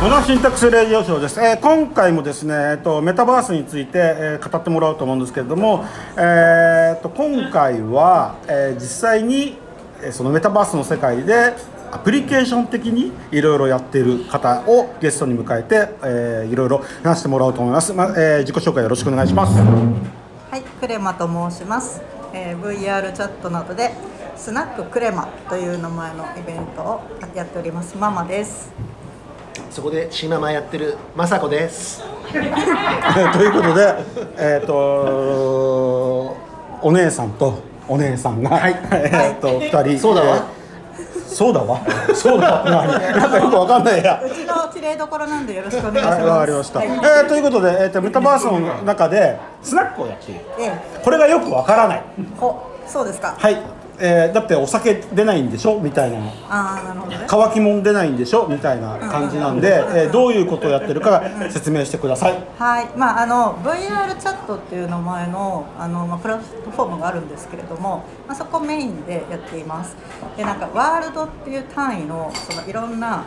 モダンシンタックスレディオショーです、えー今回もですね、えっと、メタバースについて、えー語ってもらおうと思うんですけれども、えーっと今回は、えー実際にえーそのメタバースの世界でアプリケーション的にいろいろやっている方をゲストに迎えて、えーいろいろ話してもらおうと思います、まえー自己紹介よろしくお願いします。はい、クレマと申します、えー VR チャットなどでスナッククレマという名前のイベントをやっております。ママです。そこでシママやってる雅子です。え ーということで、えー、とお姉さんとお姉さんが、えー、と2人そうだわ。えーそうだわ。そうだわ。何？なんかよくわかんないや。うちの綺麗どころなんでよろしくお願いします。はいわかりました、はい。えーということで、えー、とメタバースの中でスナックをやっている。えこれがよくわからない。えほそうですか。はい、えーだってお酒出ないんでしょみたいなああなるほどね。乾きもん出ないんでしょみたいな感じなんで、えーどういうことをやってるか説明してください。はい、まあ、あの VR チャットっていう名前のあの、まあ、プラットフォームがあるんですけれども、まあ、そこメインでやっています。でなんかワールドっていう単位のそのいろんな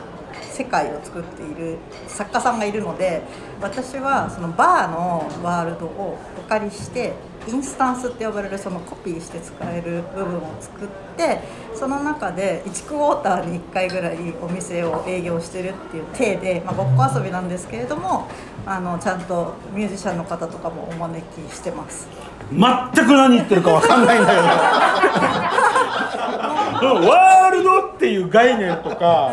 世界を作っている作家さんがいるので私はそのバーのワールドをお借りしてインスタンスって呼ばれるそのコピーして使える部分を作ってその中で1クォーターに1回ぐらいお店を営業してるっていう体で、まあ、ごっこ遊びなんですけれどもあのちゃんとミュージシャンの方とかもお招きしてます。全く何言ってるかわかんないんだよ ワールドっていう概念とか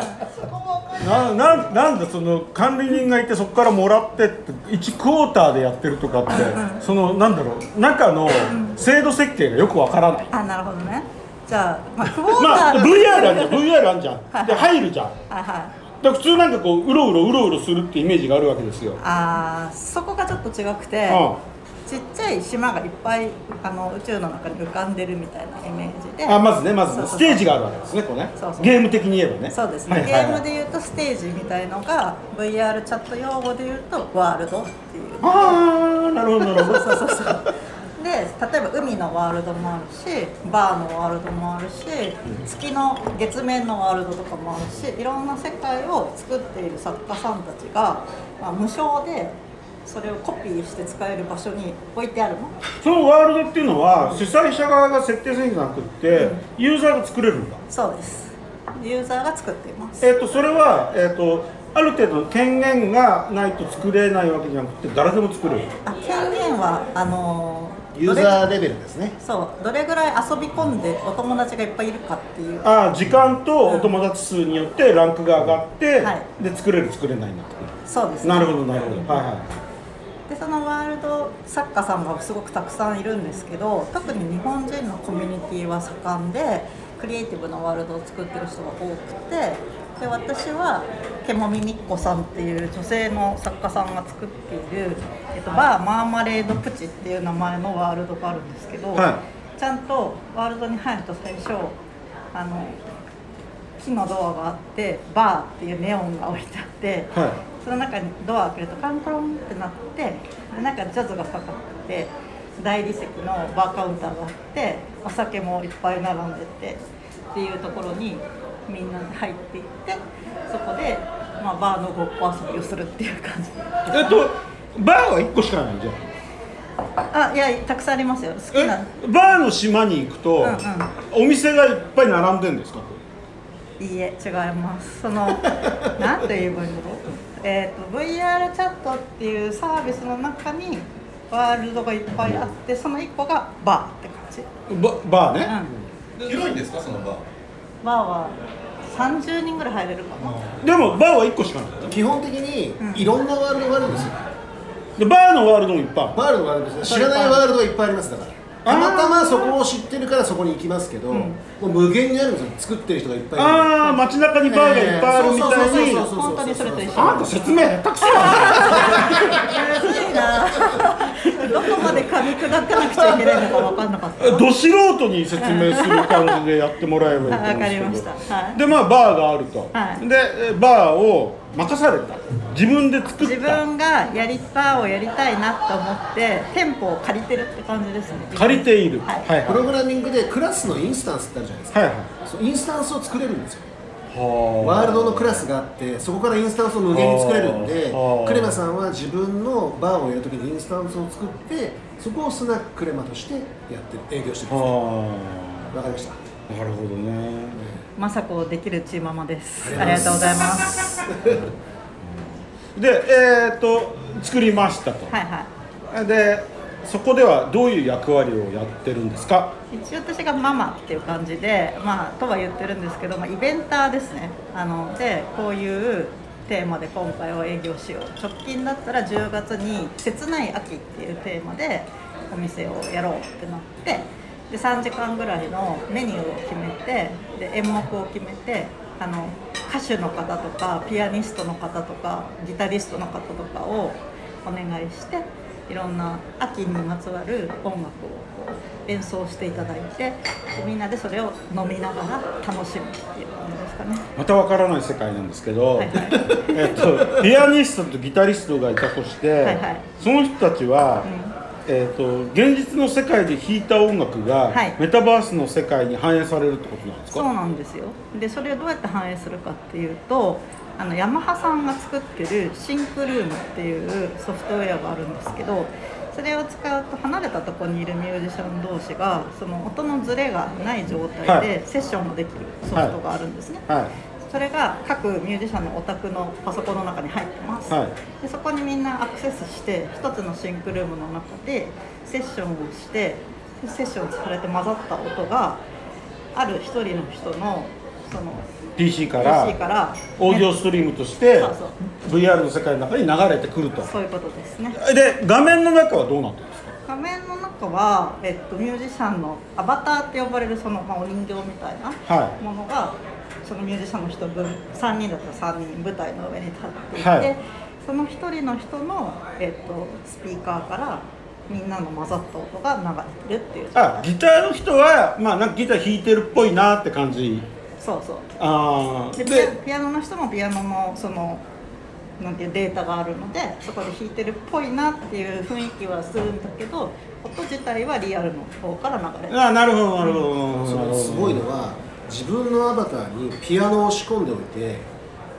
なななんだその管理人がいてそこからもらってって1クォーターでやってるとかってそのなんだろう中の制度設計がよくわからない。あなるほどね。じゃあ、まあ、クォータまあ VR あるじゃん。VR あるじゃん。で入るじゃん。はいはい。ら普通なんかこううろうろうろうろするってイメージがあるわけですよ。あーそこがちょっと違くて、うちっちゃい島がいっぱいあの宇宙の中に浮かんでるみたいなイメージで。あまずねまずねステージがあるわけですねこうね。そうそう。ゲーム的に言えばね。そうですね、はいはいはい。ゲームで言うとステージみたいのが VR チャット用語で言うとワールドっていう。ああなるほどなるほど。そうそうそうで例えば海のワールドもあるしバーのワールドもあるし月の月面のワールドとかもあるしいろんな世界を作っている作家さんたちが、まあ、無償でそれをコピーして使える場所に置いてあるの？そのワールドっていうのは主催者側が設定するんじゃなくってユーザーが作れるんだ。そうです。ユーザーが作っています。えっ、とそれはえっ、とある程度の権限がないと作れないわけじゃなくて誰でも作れる。あ権限はあのユーザーレベルですね。そう。どれぐらい遊び込んでお友達がいっぱいいるかっていう。ああ時間とお友達数によってランクが上がって、はい。で作れる作れないになってくるそうです。ねなるほどなるほど。はいはいでそのワールド作家さんがすごくたくさんいるんですけど特に日本人のコミュニティは盛んでクリエイティブなワールドを作ってる人が多くてで私はけもみみっこさんっていう女性の作家さんが作っている、えっと、バーマーマレードプチっていう名前のワールドがあるんですけど、はちゃんとワールドに入ると最初あの木のドアがあってバーっていうネオンが置いてあって。はいその中にドア開けるとカンコロンってなってでなんかジャズがかかってて大理石のバーカウンターがあってお酒もいっぱい並んでてっていうところにみんなで入っていってそこで、まあ、バーのごっこ遊びをするっていう感じ。えっとバーは1個しかないじゃん。あいやたくさんありますよ。好きな。え？バーの島に行くと、うんうん。お店がいっぱい並んでるんですか？いいえ違います。その なんて言えばいいんだろうえー、と VR チャットっていうサービスの中にワールドがいっぱいあってその1個がバーって感じ。ババーね、うん。広いんですかそのバー？バーは30人ぐらい入れるかな。でもバーは1個しかない。基本的にいろんなワールドがあるんですよ。でバーのワールドもいっぱいある。ワールドがあるんですよ。知らないワールドがいっぱいありますだから。たまたまそこを知ってるからそこに行きますけど、もう無限にあるんですよ。作ってる人がいっぱいいる。ああ街中にバーがいっぱいあるみたいにそうそうそうそう本当にそれと一緒あんた説明下手くそな。どこまで噛み砕かなくちゃいけないのか分かんなかった。えど素人に説明する感じでやってもらえばいいと思うんですけど。わかりました。はい。でまあバーがあると、はい。でえバーを任された。自分で作った。自分がやりバーをやりたいなと思って店舗を借りてるって感じですね。借りている。はい。はいプログラミングでクラスのインスタンスってあるじゃないですか。はいはい。そうインスタンスを作れるんですよ。はワールドのクラスがあってそこからインスタンスを無限に作れるんでクレマさんは自分のバーをやるときにインスタンスを作ってそこをスナッククレマとしてやってる営業してるんですはわかりました。あなるほどね。まさこできるチーママです。ありがとうございまありがとうございます。でえっ、と作りましたと、はいはい。でそこではどういう役割をやってるんですか？一応私がママっていう感じでまあとは言ってるんですけど、まあ、イベンターですね。あのでこういうテーマで今回は営業しよう。直近だったら10月に「切ない秋」っていうテーマでお店をやろうってなってで3時間ぐらいのメニューを決めてで演目を決めてあの歌手の方とかピアニストの方とかギタリストの方とかをお願いしていろんな秋にまつわる音楽を演奏していただいてでみんなでそれを飲みながら楽しむっていう感じですかね。またわからない世界なんですけど、はいはい。えっとピアニストとギタリストがいたとして、はいはい。その人たちは、えっと現実の世界で弾いた音楽が、はい。メタバースの世界に反映されるってことなんですそうかなんですよ。でそれをどうやって反映するかっていうとあのヤマハさんが作ってるシンクルームっていうソフトウェアがあるんですけどそれを使うと離れたところにいるミュージシャン同士がその音のズレがない状態はでセッションができるソフトがあるんですね、はい。それが各ミュージシャンのお宅のパソコンの中に入ってます、はい。でそこにみんなアクセスして一つのシンクルームの中でセッションをしてでセッションされて混ざった音がある一人の人のその PC から PC からオーディオストリームとしてそうそう。VR の世界の中に流れてくると。そういうことですね。で画面の中はどうなってるんですか？画面の中は、えっと、ミュージシャンのアバターって呼ばれるその、まあ、お人形みたいなはい。ものがそのミュージシャンの人分3人だったら3人舞台の上に立っていて、はい。その1人の人の、えっと、スピーカーからみんなの混ざった音が流れてるっていう。あギターの人はまあなんかギター弾いてるっぽいなって感じそうそう。ああでピアピアノの人もピアノのそのなんていうデータがあるのでそこで弾いてるっぽいなっていう雰囲気はするんだけど音自体はリアルの方から流れる。あなるほどなるほど、それすごいのは自分のアバターにピアノを仕込んでおいて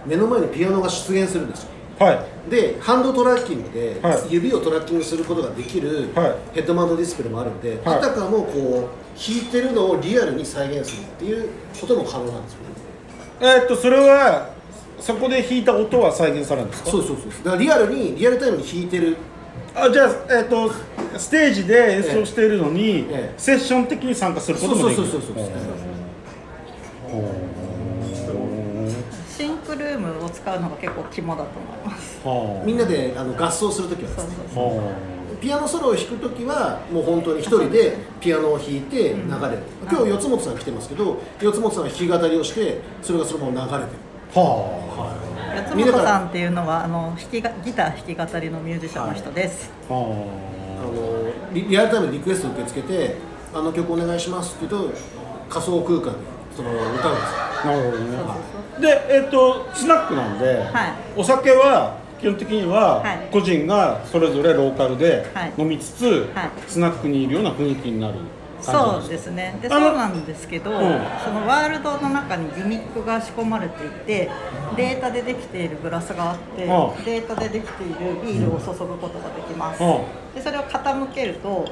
目の前にピアノが出現するんですよ。はい。でハンドトラッキングではい。指をトラッキングすることができるはい。ヘッドマウントディスプレイもあるんで、はい。あたかもこう弾いてるのをリアルに再現するっていうことも可能なんですよね。えーっとそれはそこで弾いた音は再現されるんですか？そうそうそうだからリアルにリアルタイムに弾いてる。あじゃあ、えーっとステージで演奏しているのに、ええ。セッション的に参加することもできる。そうそうそうそうそうシンクルームを使うのが結構肝だと思います。はあ。みんなであの合奏するときはですそうねそう。はピアノソロを弾くときはもう本当に一人でピアノを弾いて流れる、今日四つ本さん来てますけど四つ本さんは弾き語りをしてそれがそのまま流れてる。あ。は八本さんっていうのはあの弾きがギター弾き語りのミュージシャンの人です、あはあ。のリリアルタイムでリクエスト受け付けてあの曲お願いしますって言うと仮想空間でその歌うんですなるほどね。でえーっとスナックなんで、はい。お酒は基本的にははい。個人がそれぞれローカルではい。飲みつつ、はい。スナックにいるような雰囲気になるそうですね。でそうなんですけど、ん。そのワールドの中にギミックが仕込まれていてデータでできているグラスがあって、うん。データでできているビールを注ぐことができます、うん。でそれを傾けると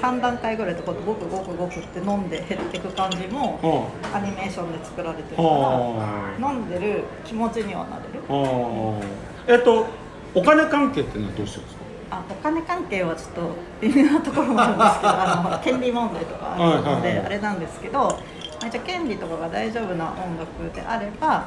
3段階ぐらいでこうごくごくごくって飲んで減っていく感じもうアニメーションで作られてるかはら飲んでる気持ちにはなれる。あえっとお金関係っていうのはどうしてるんですか？あお金関係はちょっと微妙なところもあるんですけど あの権利問題とかあるのであれなんですけど、まあ一応権利とかが大丈夫な音楽であれば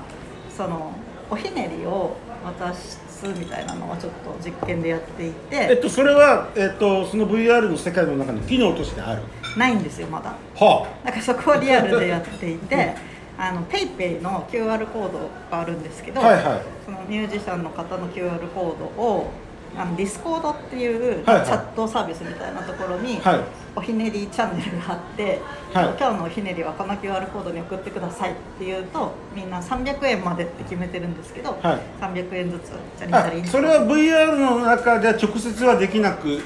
そのおひねりを渡すみたいなのはちょっと実験でやっていえってとそれは、えっと、その VR の世界の中に機能としてある？ないんですよまだ。はだからそこをリアルでやっていてあの PayPay の QR コードがあるんですけど、はいはい。そのミュージシャンの方の QR コードをあのディスコードっていうチャットサービスみたいなところに、はい。おひねりチャンネルがあって、はい。今日のおひねりはこの QR コードに送ってくださいっていうとみんな300円までって決めてるんですけど、はい。300円ずつチャリンチャリンそれは VR の中で直接はできなく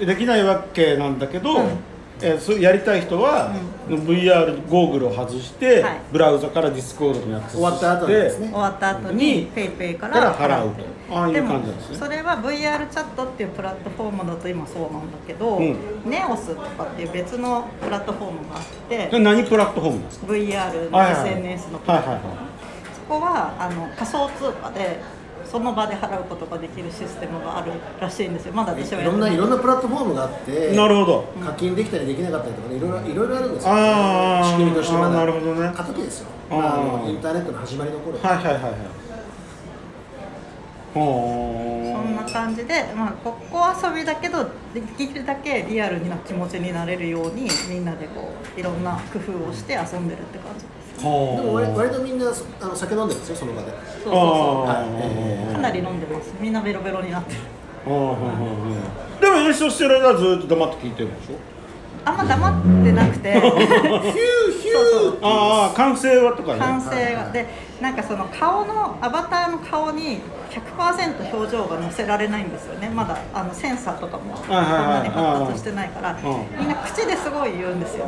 できないわけなんだけど、うんえーそうやりたい人は、VR ゴーグルを外して、はい。ブラウザからディスコードにアクセスして終わった後にですね。終わった後ににペイペイかからら払うと。ああいうでも感じなんですね。それは VR チャットっていうプラットフォームだと今そうなんだけど、うん。ネオスとかっていう別のプラットフォームがあって。で何プラットフォームですか？VR の SNS のプラットフォーム、はいはいはそこはあの仮想通貨でその場で払うことができるシステムがあるらしいんですよ。まだ私はいやってない。ろんないろんなプラットフォームがあってなるほど。課金できたりできなかったりとかねいろいろいろいろあるんですよ。仕組みとしてまだ。なるほどね。過渡期ですよ。あああのインターネットの始まりの頃。はいはいはいはい。そほんな感じで、まあ、ここ遊びだけどできるだけリアルな気持ちになれるようにみんなでこういろんな工夫をして遊んでるって感じ。ですでも割割とみんなあの酒飲んでるんですよその場で。そうそうそあうかなり飲んでます。みんなベロベロになって。るあーほんほんほんでも演奏してる間はずっと黙って聞いてるんでしょ？あんま黙ってなくて。そうそうああ完成はとかね。完成がでなんかその顔のアバターの顔に100%表情が載せられないんですよね。まだあのセンサーとかもそんはいはいはい。なに発達してないから。うん。みんな口ですごい言うんですよ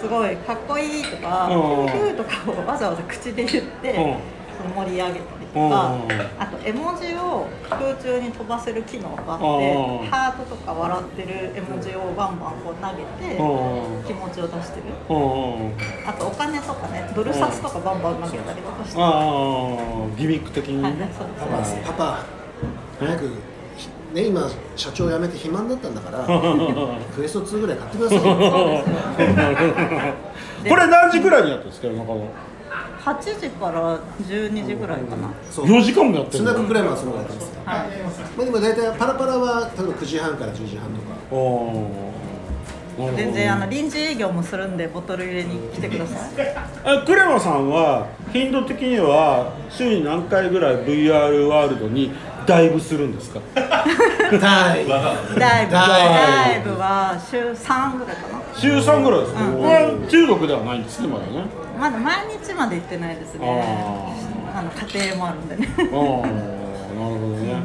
すごいかっこいいとかうん。ヒューとかをわざわざ口で言ってうん。その盛り上げたりとうんかあと絵文字を空中に飛ばせる機能があってうんハートとか笑ってる絵文字をバンバンこう投げてうん気持ちを出してる。うんうんあとお金とかねドル札とかバンバン投げたりとかしてああギミック的にはいねそうパパ早くね今社長辞めて暇になったんだから クエスト2ぐらい買ってくださいよ。これ何時ぐらいにやってるんですか夜中の？8時から12時ぐらいかな、そう。4時間もやってスるの？ナッククライマーその方がやってます。よはい。まあでも大体パラパラは例えば9時半から10時半とか。全然あの臨時営業もするんでボトル入れに来てください。あクレマさんは頻度的には週に何回ぐらい VR ワールドにダイブするんですか？はいダイブ。ダイダイブは週3ぐらいかな。週3ぐらいですか、うん。これは中国ではないんですねまだね。まだ毎日まで行ってないですね。ああの家庭もあるんでね。ああなるほどね、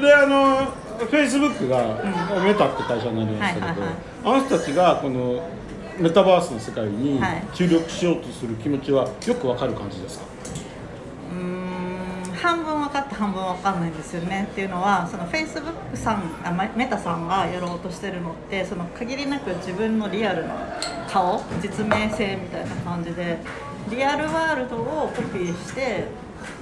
であのフェイスブックがメタって会社になりましたけど、はいはいはい。あの人たちがこのメタバースの世界にはい。注力しようとする気持ちはよくわかる感じですか、うーん半分半分分かんないんですよね。っていうのはそのフェイスブックさんあメタさんがやろうとしてるのってその限りなく自分のリアルな顔実名性みたいな感じでリアルワールドをコピーして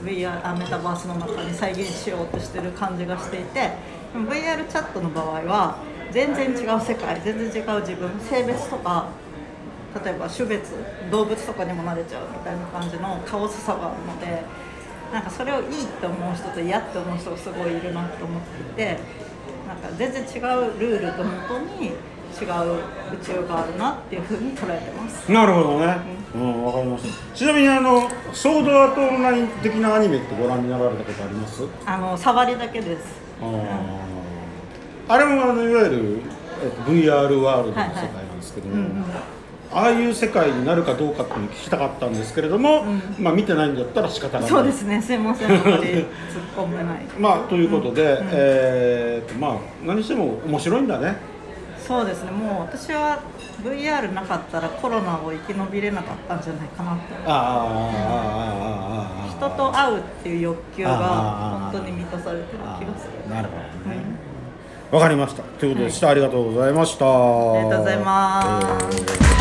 VR あメタバースの中に再現しようとしてる感じがしていて VR チャットの場合は全然違う世界全然違う自分性別とか例えば種別動物とかにも慣れちゃうみたいな感じのカオスさがあるのでなんかそれをいいって思う人と嫌って思う人がすごいいるなと思っていてなんか全然違うルールともとに違う宇宙があるなっていうふうに捉えてます。なるほどね。うん。わかりました。ちなみにあのソードアートオンライン的なアニメってご覧になられたことあります？あの触りだけです。あー。あれもあのいわゆる、えっと、VR ワールドの世界なんですけども、うんうんああいう世界になるかどうかっていうのを聞きたかったんですけれども、うん、まあ見てないんだったら仕方がない。そうですね。専門性のと突っ込めない。まあということで、うん、えー、まあ何しても面白いんだね。そうですね。もう私は VR なかったらコロナを生き延びれなかったんじゃないかなとああ人と会うっていう欲求が本当に満たされてる気がする。なるほどね、はい。わかりました。ということでした、はい、ありがとうございました。ありがとうございます。えー